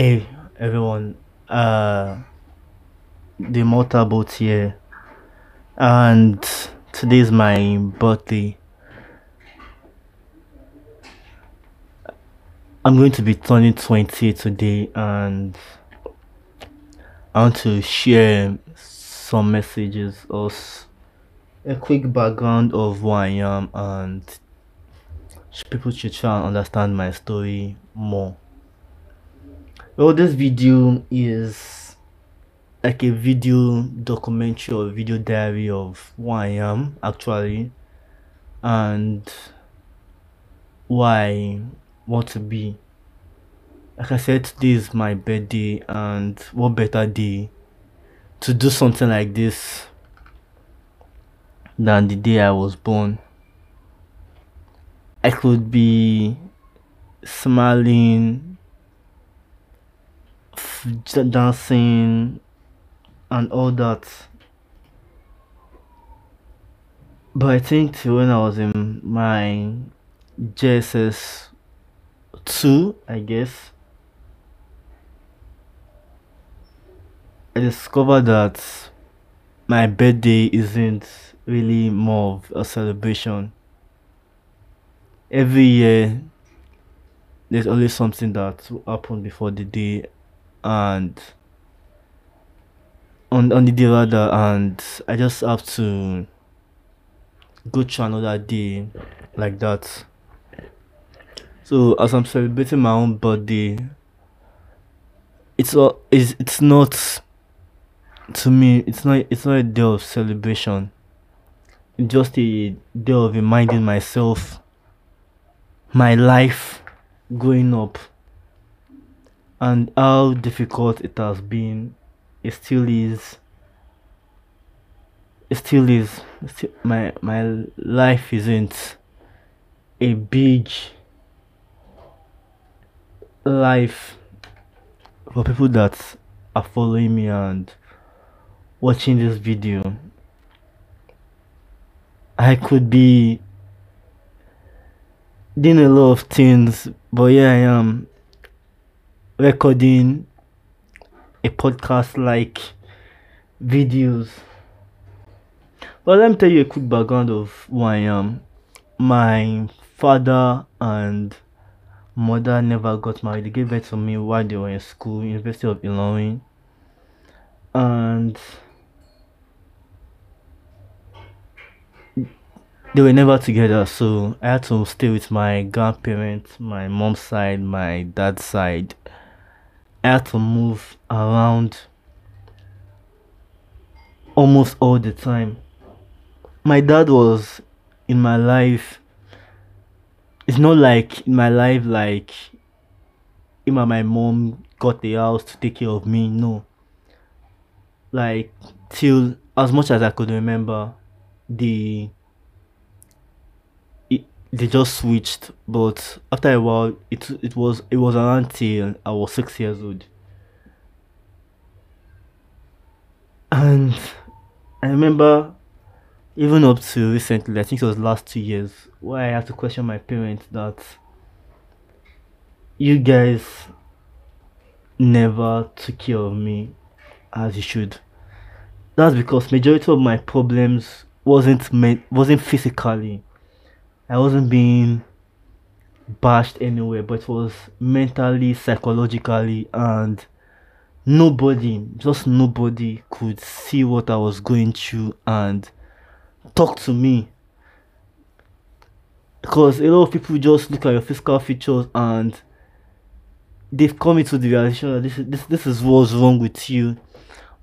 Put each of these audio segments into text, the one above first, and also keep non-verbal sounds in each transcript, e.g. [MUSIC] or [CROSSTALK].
Hey everyone, uh, the Immortal Bolt here, and today is my birthday. I'm going to be turning 20 today, and I want to share some messages or a quick background of who I am, and people should try and understand my story more. Well, this video is like a video documentary or video diary of who I am actually and why I want to be. Like I said, today is my birthday, and what better day to do something like this than the day I was born? I could be smiling dancing and all that. But I think when I was in my JSS 2 I guess I discovered that my birthday isn't really more of a celebration. Every year there's always something that will happen before the day and on on the day rather and I just have to go through another day like that. So as I'm celebrating my own birthday, it's all it's, it's not to me it's not it's not a day of celebration. It's just a day of reminding myself my life growing up and how difficult it has been it still is it still is still, my my life isn't a big life for people that are following me and watching this video. I could be doing a lot of things but here i am recording a podcast like videos. Well, let me tell you a quick background of who I am. My father and mother never got married. They gave birth to me while they were in school, University of Illinois. And they were never together, so I had to stay with my grandparents, my mom's side, my dad's side I had to move around almost all the time. My dad was in my life. It's not like in my life, like him and my mom got the house to take care of me. No. Like, till as much as I could remember, the they just switched but after a while it it was it was around till i was six years old. And i remember even up to recently i think it was last two years where i had to question my parents that you guys never took care of me as you should. That's because majority of my problems wasn't meant wasn't physically I wasn't being bashed anywhere, but it was mentally, psychologically, and nobody, just nobody, could see what I was going through and talk to me. Because a lot of people just look at your physical features and they've come into the realization that this is this this is what's wrong with you.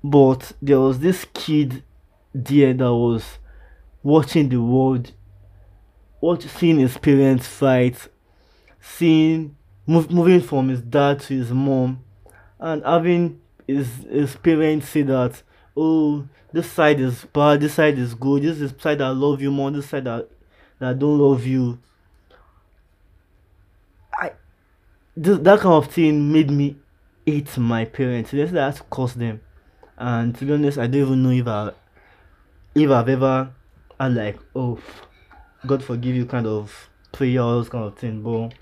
But there was this kid there that was watching the world what seeing his parents fight, seeing move, moving from his dad to his mom, and having his his parents say that oh this side is bad, this side is good, this is side that love you more, this side that that don't love you. I this, that kind of thing made me hate my parents. That's I had to curse them. And to be honest, I don't even know if I if I've ever I like oh God forgive you kind of prayers kind of thing, but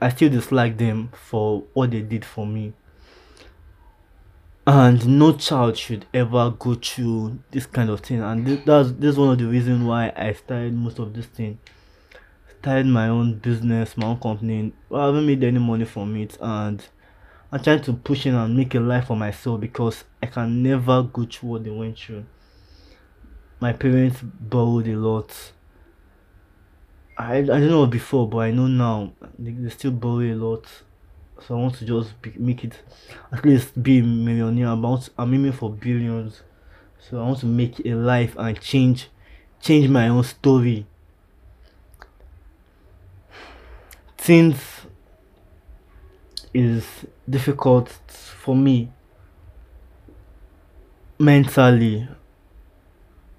I still dislike them for what they did for me. And no child should ever go through this kind of thing. And this, that's this one of the reasons why I started most of this thing. Started my own business, my own company. I haven't made any money from it, and I'm trying to push in and make a life for myself because I can never go through what they went through. My parents borrowed a lot I, I don't know before, but I know now they, they still borrow a lot. So I want to just be, make it at least be a millionaire. About I'm aiming for billions. So I want to make a life and change change my own story. Things is difficult for me mentally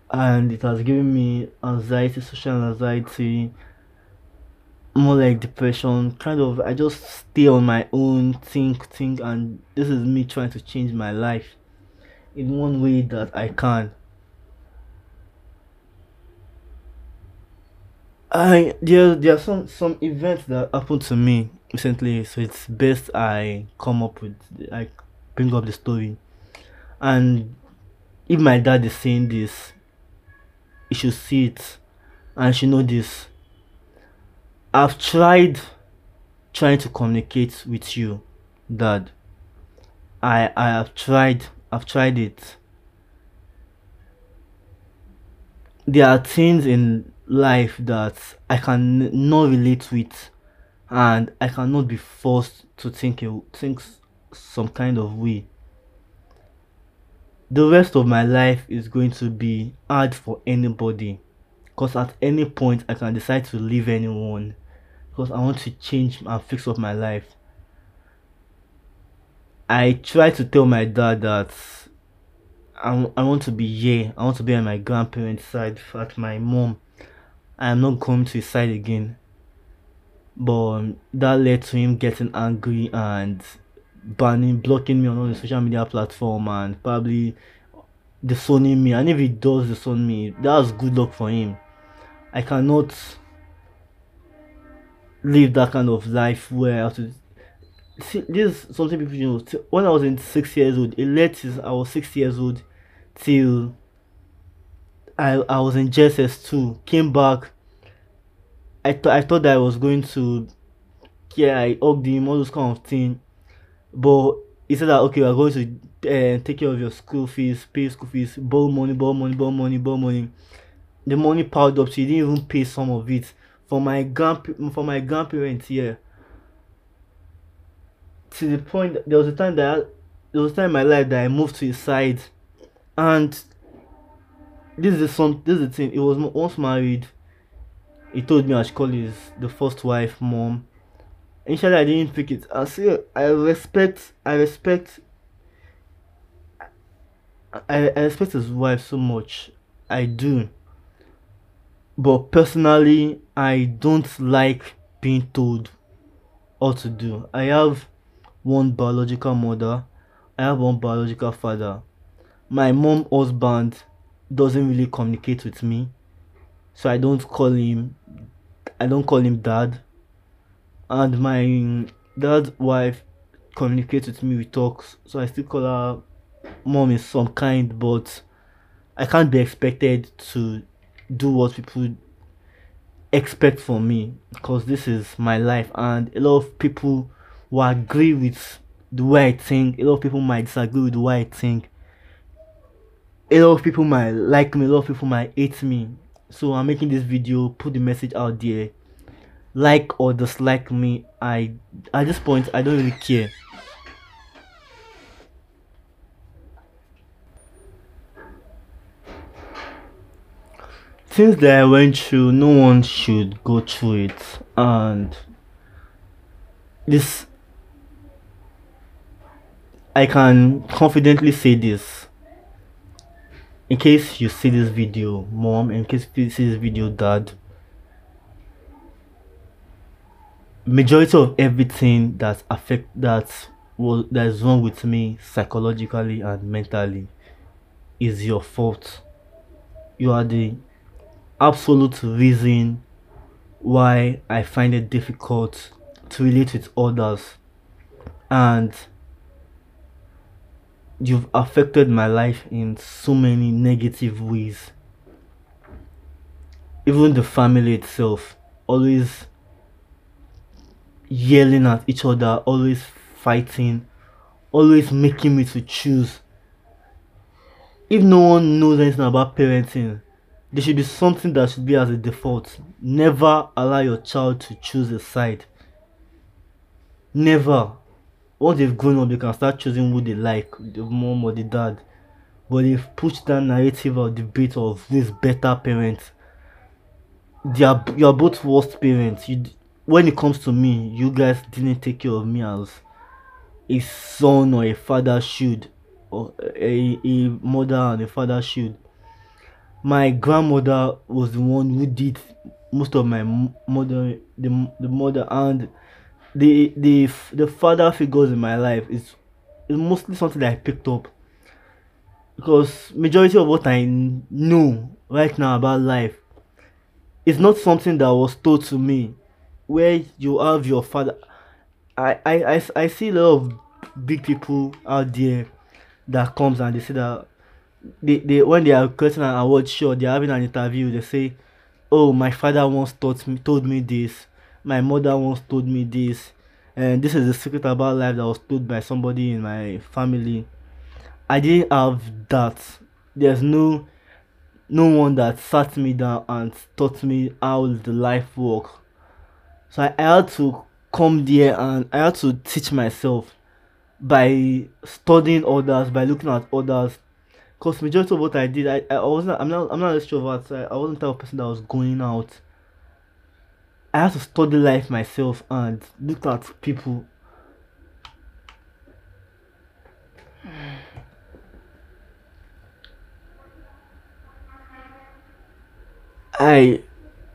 and it has given me anxiety, social anxiety, more like depression. Kind of, I just stay on my own, think, think, and this is me trying to change my life in one way that I can. I there there are some some events that happened to me recently, so it's best I come up with I bring up the story, and if my dad is saying this, you should see it and you should know this. I've tried trying to communicate with you dad. I i have tried i've tried it. There are things in life that i can not relate with and i cannot be forced to think think some kind of way the rest of my life is going to be hard for anybody. Because at any point i can decide to leave anyone. Because i want to change and fix up my life. I try to tell my dad that I, I want to be here. I want to be on my grandparents side at my mom. I am not going to his side again. But that led to him getting angry and banning, blocking me on all the social media platform and probably disowning me. And if he does disown me, that's good luck for him. I cannot live that kind of life where I have to see this is something people know. When I was in six years old, it led I was six years old till I I was in JSS two. Came back. I thought I thought that I was going to yeah, I hugged him, all those kind of thing. But he said that okay, we're going to uh, take care of your school fees, pay school fees, borrow money, borrow money, borrow money, borrow money. The money piled up, so he didn't even pay some of it for my grand for my grandparents here. To the point that there was a time that there was a time in my life that I moved to his side, and this is the some this is the thing. He was once married. He told me I should call his the first wife mom initially I didn't pick it. I see I respect I respect I, I respect his wife so much. I do. But personally I don't like being told what to do. I have one biological mother, I have one biological father. My mom husband doesn't really communicate with me. So I don't call him I don't call him dad and my dad's wife communicates with me we talk. So i still call her mom in some kind but i can't be expected to do what people expect from me because this is my life. And a lot of people will agree with the way i think. A lot of people might disagree with the way i think. A lot of people might like me. A lot of people might hate me. So i'm making this video put the message out there like or dislike me i at this point i don't really care. Things that i went through no one should go through it. And this i can confidently say this. In case you see this video mom in case you see this video dad majority of everything that affect that was that is wrong with me psychologically and mentally is your fault. You are the absolute reason why i find it difficult to relate with others. And you've affected my life in so many negative ways. Even the family itself always yelling at each other always fighting always making me to choose. If no one knows anything about parenting there should be something that should be as a default. Never allow your child to choose a side. Never. Once they've grown up they can start choosing who they like the mom or the dad. But they've pushed that narrative or debate of this better parent. They are you are both worst parents. You when it comes to me you guys didn't take care of me as a son or a father should or a, a mother and a father should. My grandmother was the one who did most of my mother the, the mother and the the the father figures in my life is, is mostly something that i picked up. Because majority of what i know right now about life is not something that was told to me where you have your father I, I, I, I see a lot of big people out there that comes and they say that they, they when they are getting an award show they're having an interview they say oh my father once taught me told me this. My mother once told me this. And this is the secret about life that was told by somebody in my family. I didn't have that. There's no no one that sat me down and taught me how the life works so I, had to come there and i had to teach myself by studying others by looking at others because majority of what I did, I, I wasn't. I'm not. I'm not an extrovert. I, I wasn't the type of person that was going out. I had to study life myself and look at people. I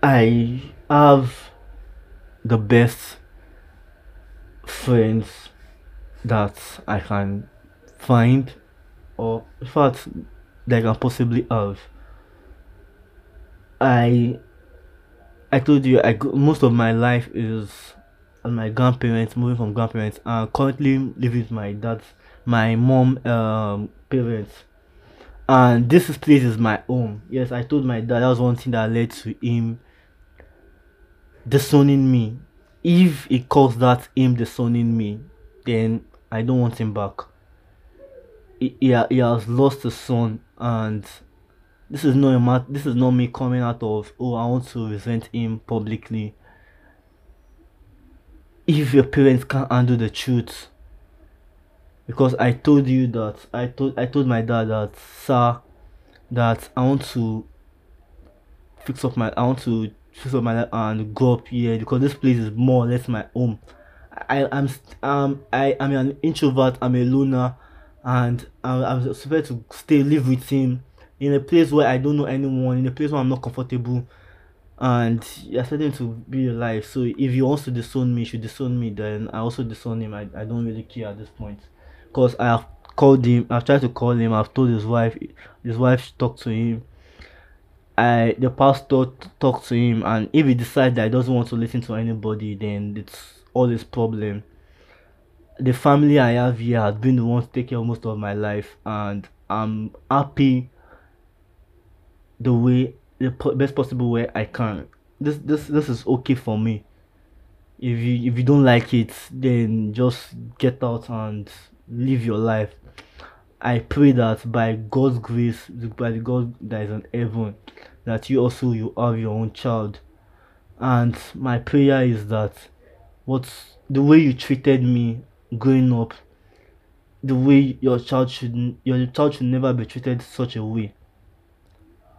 I have the best friends that I can find or that I can possibly have. I I told you I most of my life is my grandparents moving from grandparents and currently living with my dad's my mom um parents and this place is my home yes i told my dad that was one thing that led to him disowning me. If he calls that him disowning me then i don't want him back. He, he, he has lost a son and this is not a mat this is not me coming out of oh i want to resent him publicly. If your parents can't handle the truth because i told you that i told i told my dad that sir that i want to fix up my i want to up my life and go up here because this place is more or less my home i i'm um i i'm an introvert i'm a loner and I'm, I'm supposed to stay live with him in a place where I don't know anyone, in a place where I'm not comfortable, and you're starting to be alive. So if you also disown me, should disown me, then I also disown him. I, I don't really care at this point, because I have called him. I've tried to call him. I've told his wife. His wife talked to him. I the pastor talked to him, and if he decides that he doesn't want to listen to anybody, then it's all his problem the family I have here has been the one to take care of most of my life, and I'm happy the way the best possible way I can. This this this is okay for me. If you if you don't like it, then just get out and live your life. I pray that by God's grace, by the God that is in heaven, that you also you have your own child. And my prayer is that what the way you treated me growing up the way your child should your child should never be treated such a way.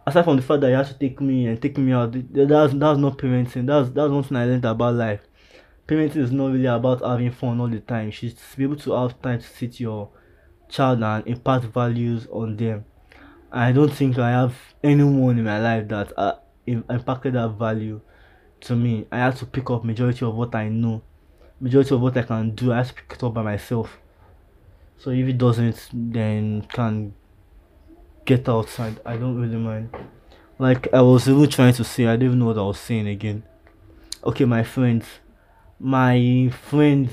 Aside from the fact that you have to take me and take me out that's that's not parenting. That's that's one thing i learned about life. Parenting is not really about having fun all the time. You should be able to have time to sit your child and impart values on them i don't think i have anyone in my life that uh, impacted that value to me i had to pick up majority of what i know majority of what I can do, I have to pick it up by myself. So if it doesn't, then can get outside. I don't really mind. Like I was even trying to say, I even know what I was saying again. Okay, my friends, my friends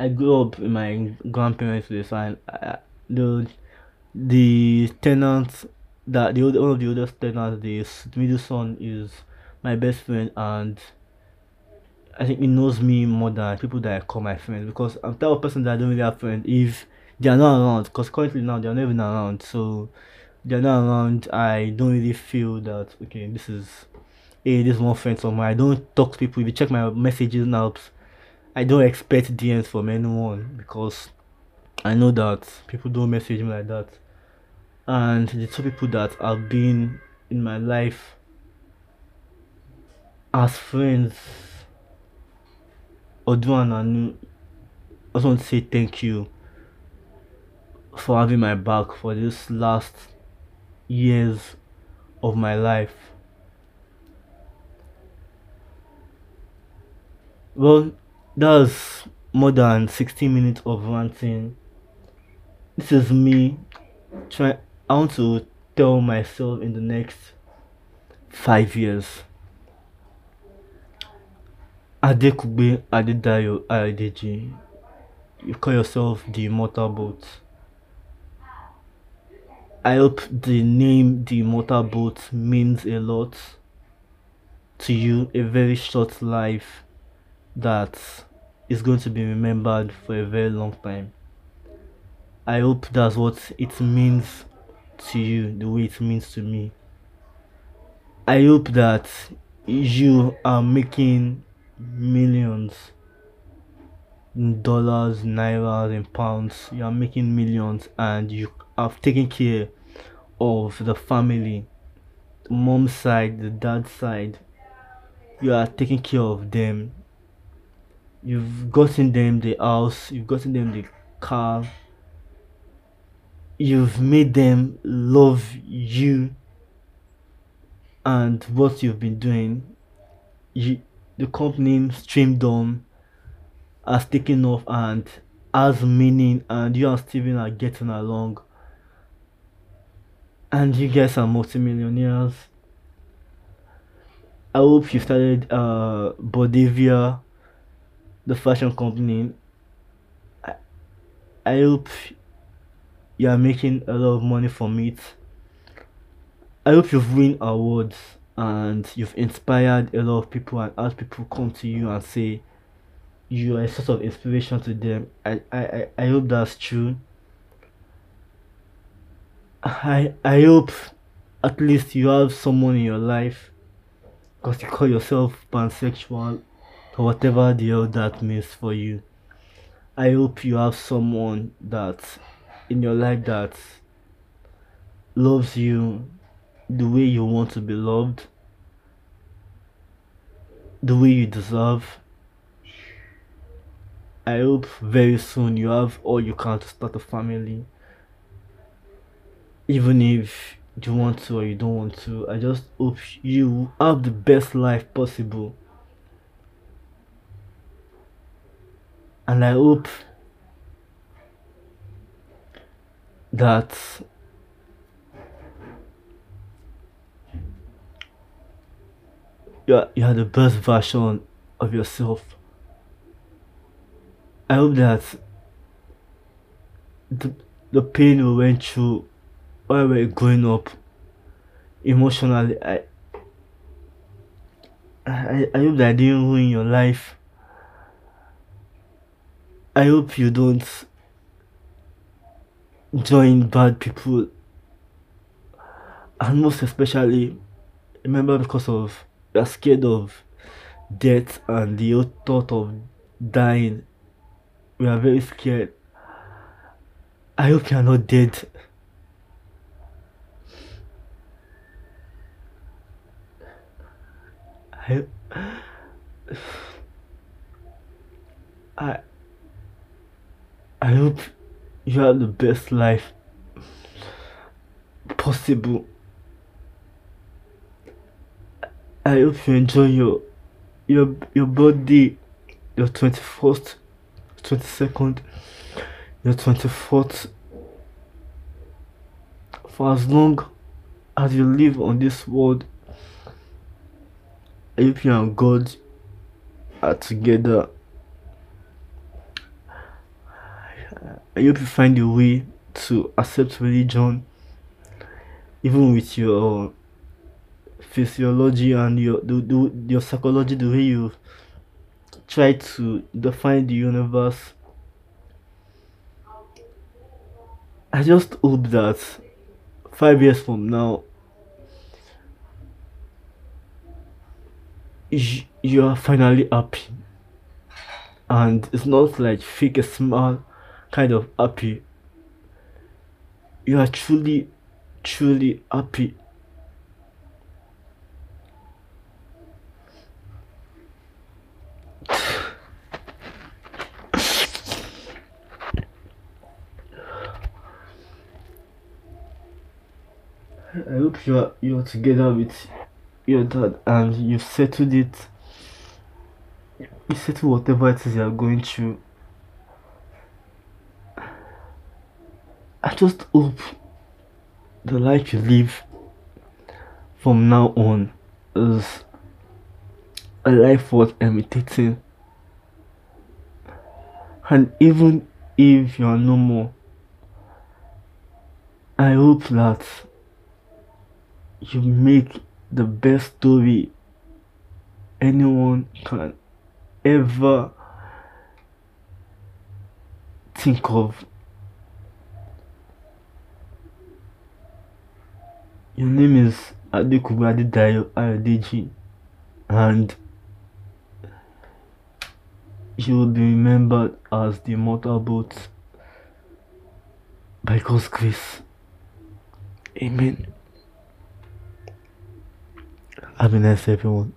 I grew up in my grandparents' place and the the tenants that the one of the oldest tenants, the middle son is my best friend and I think he knows me more than people that I call my friends because I'm the type of person that I don't really have friends. If they are not around because currently now they're not even around so they're not around I don't really feel that okay this is hey this is friend somewhere I don't talk to people. If you check my messages now I don't expect DMs from anyone because I know that people don't message me like that and the two people that have been in my life as friends Odu and Anu, I just want to say thank you for having my back for this last years of my life. Well, that's more than 16 minutes of ranting. This is me trying. I want to tell myself in the next five years Adekugbe Adedayo Adeji, you call yourself the Immortal Bolt. I hope the name the Immortal Bolt means a lot to you, a very short life that is going to be remembered for a very long time. I hope that's what it means to you, the way it means to me. I hope that you are making millions in dollars, naira, and pounds. You are making millions and you have taken care of the family, the mom's side, the dad's side. You are taking care of them. You've gotten them the house, you've gotten them the car. You've made them love you and what you've been doing. You the company Streamdorm has taken off and has meaning and you and Steven are getting along and you guys are multimillionaires. I hope you started uh Budhavier the fashion company. I, I hope you are making a lot of money from it. I hope you've win awards and you've inspired a lot of people and as people come to you and say you are a sort of inspiration to them i i i hope that's true i i hope at least you have someone in your life because you call yourself pansexual whatever the hell that means for you i hope you have someone that in your life that loves you the way you want to be loved, the way you deserve. I hope very soon you have all you can to start a family. Even if you want to or you don't want to, I just hope you have the best life possible. And I hope that you are, you the best version of yourself. I hope that the, the pain we went through while we were growing up emotionally, I, I, I hope that I didn't ruin your life. I hope you don't join bad people and most especially remember because of you are scared of death and the thought of dying. We are very scared. I hope you are not dead. I, [SIGHS] I, I hope you have the best life possible. I hope you enjoy your your your birthday, your twenty first, twenty second, your twenty fourth. For as long as you live on this world, I hope you and God are together. I hope you find a way to accept religion, even with your physiology and your your psychology, the way you try to define the universe. I just hope that five years from now, you, you are finally happy. And it's not like fake a smile kind of happy. You are truly, truly happy. I hope you are you are together with your dad and you've settled it. You settle whatever it is you are going through. Just hope the life you live from now on is a life worth imitating. And even if you are no more, I hope that you make the best story anyone can ever think of. Your name is Adekugbe Adedayo Ayodeji and you will be remembered as the Immortal Bolt by God's grace. Amen. Have a nice everyone.